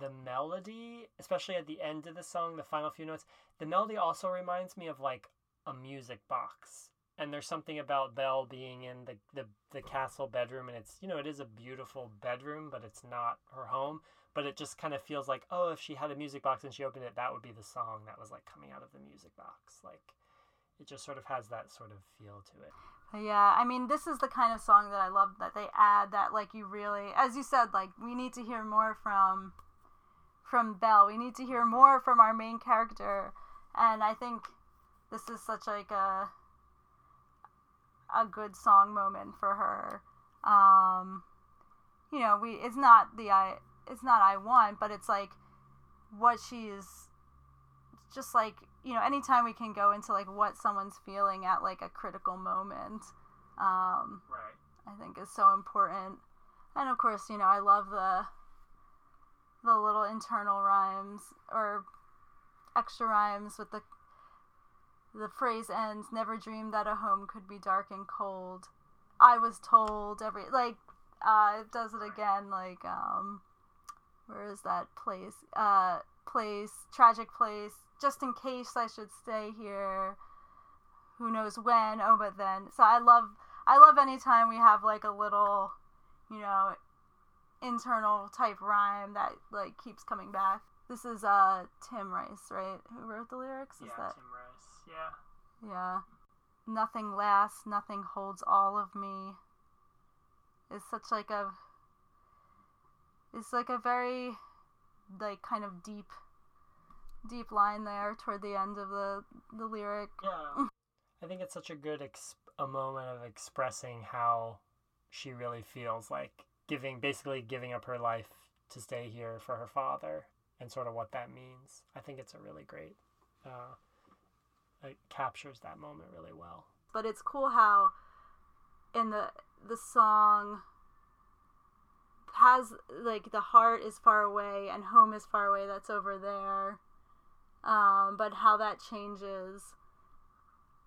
the melody, especially at the end of the song, the final few notes. The melody also reminds me of like a music box. And there's something about Belle being in the, the, the castle bedroom, and it's you know it is a beautiful bedroom, but it's not her home. But it just kind of feels like oh, if she had a music box and she opened it, that would be the song that was like coming out of the music box. Like it just sort of has that sort of feel to it. Yeah i mean this is the kind of song that i love that they add that like you really as you said like we need to hear more from from belle we need to hear more from our main character and i think this is such like a a good song moment for her um you know we it's not the i it's not i want but it's like what she's just like you know anytime we can go into like what someone's feeling at like a critical moment um Right. i think is so important. And of course you know i love the the little internal rhymes or extra rhymes with the the phrase ends never dreamed that a home could be dark and cold. I was told every like uh it does it again like um where is that place uh place tragic place just in case i should stay here who knows when oh but then so i love i love anytime we have like a little you know, internal type rhyme that like keeps coming back. This is uh Tim Rice, right? Who wrote the lyrics? Is yeah, that Tim Rice. Yeah. yeah. Nothing lasts, nothing holds all of me. It's such like a it's like a very like kind of deep deep line there toward the end of the the lyric. Yeah. I think it's such a good ex- a moment of expressing how she really feels like giving basically giving up her life to stay here for her father and sort of what that means. I think it's a really great uh it captures that moment really well. But it's cool how in the the song has like the heart is far away and home is far away that's over there. Um, but how that changes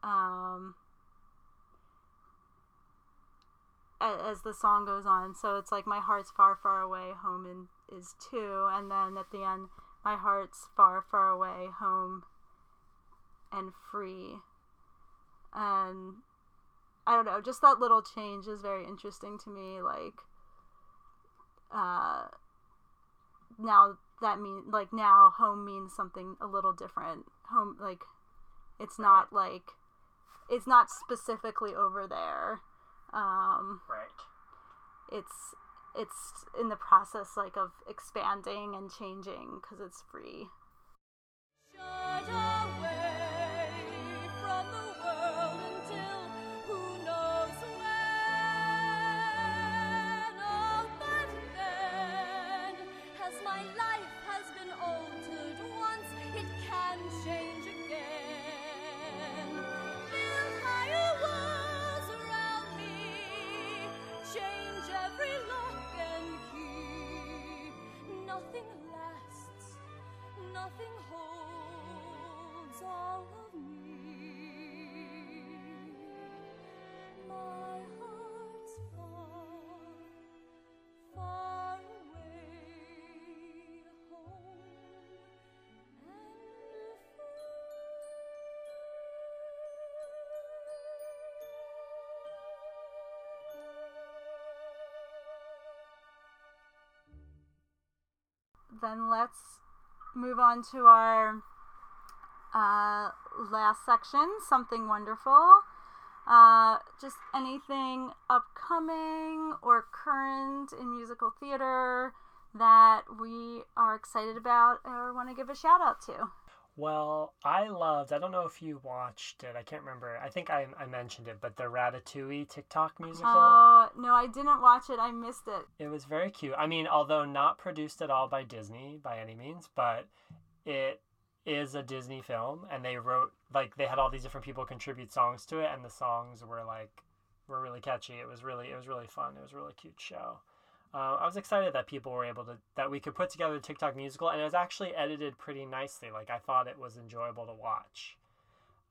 um, as the song goes on. So it's like my heart's far far away home in, is too. And then at the end my heart's far far away home and free. And i don't know just that little change is very interesting to me like uh now that mean like now home means something a little different. Home like it's not like it's not specifically over there. Um Right. it's it's in the process like of expanding and changing because it's free then let's move on to our uh, last section something wonderful. Uh, just anything upcoming or current in musical theater that we are excited about or want to give a shout out to Well, I loved. I don't know if you watched it. I can't remember. I think I, I mentioned it, but the Ratatouille TikTok musical. oh no i didn't watch it i missed it It was very cute. I mean, although not produced at all by Disney by any means, but it is a Disney film, and they wrote like they had all these different people contribute songs to it, and the songs were like were really catchy. It was really it was really fun. It was a really cute show. Uh, I was excited that people were able to that we could put together a TikTok musical, and it was actually edited pretty nicely. Like I thought it was enjoyable to watch.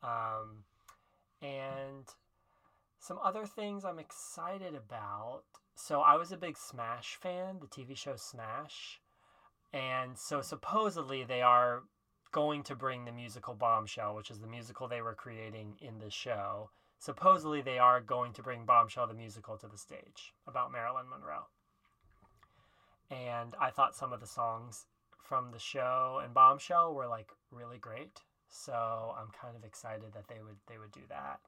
Um, and some other things I'm excited about. So I was a big Smash fan, the TV show Smash. And so supposedly they are going to bring the musical Bombshell, which is the musical they were creating in the show. Supposedly they are going to bring Bombshell the musical to the stage about Marilyn Monroe. And I thought some of the songs from the show and Bombshell were like really great. So I'm kind of excited that they would they would do that.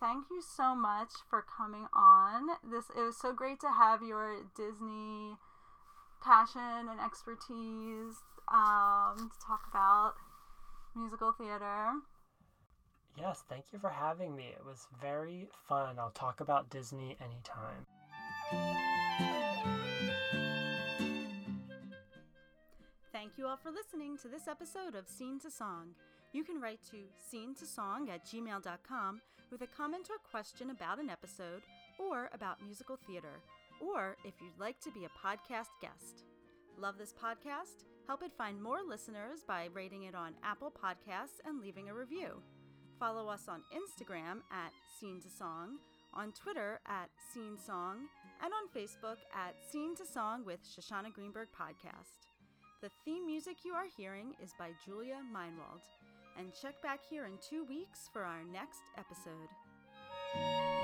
thank you so much for coming on. This it was so great to have your Disney passion and expertise um, to talk about musical theater. Yes, thank you for having me. It was very fun. I'll talk about Disney anytime. Thank you all for listening to this episode of Scene to Song. You can write to scene to song at gmail.com with a comment or question about an episode or about musical theater, or if you'd like to be a podcast guest. Love this podcast? Help it find more listeners by rating it on Apple Podcasts and leaving a review. Follow us on Instagram at Scene to Song, on Twitter at Scene Song, and on Facebook at Scene to Song with Shoshana Greenberg Podcast. The theme music you are hearing is by Julia Meinwald. And check back here in two weeks for our next episode.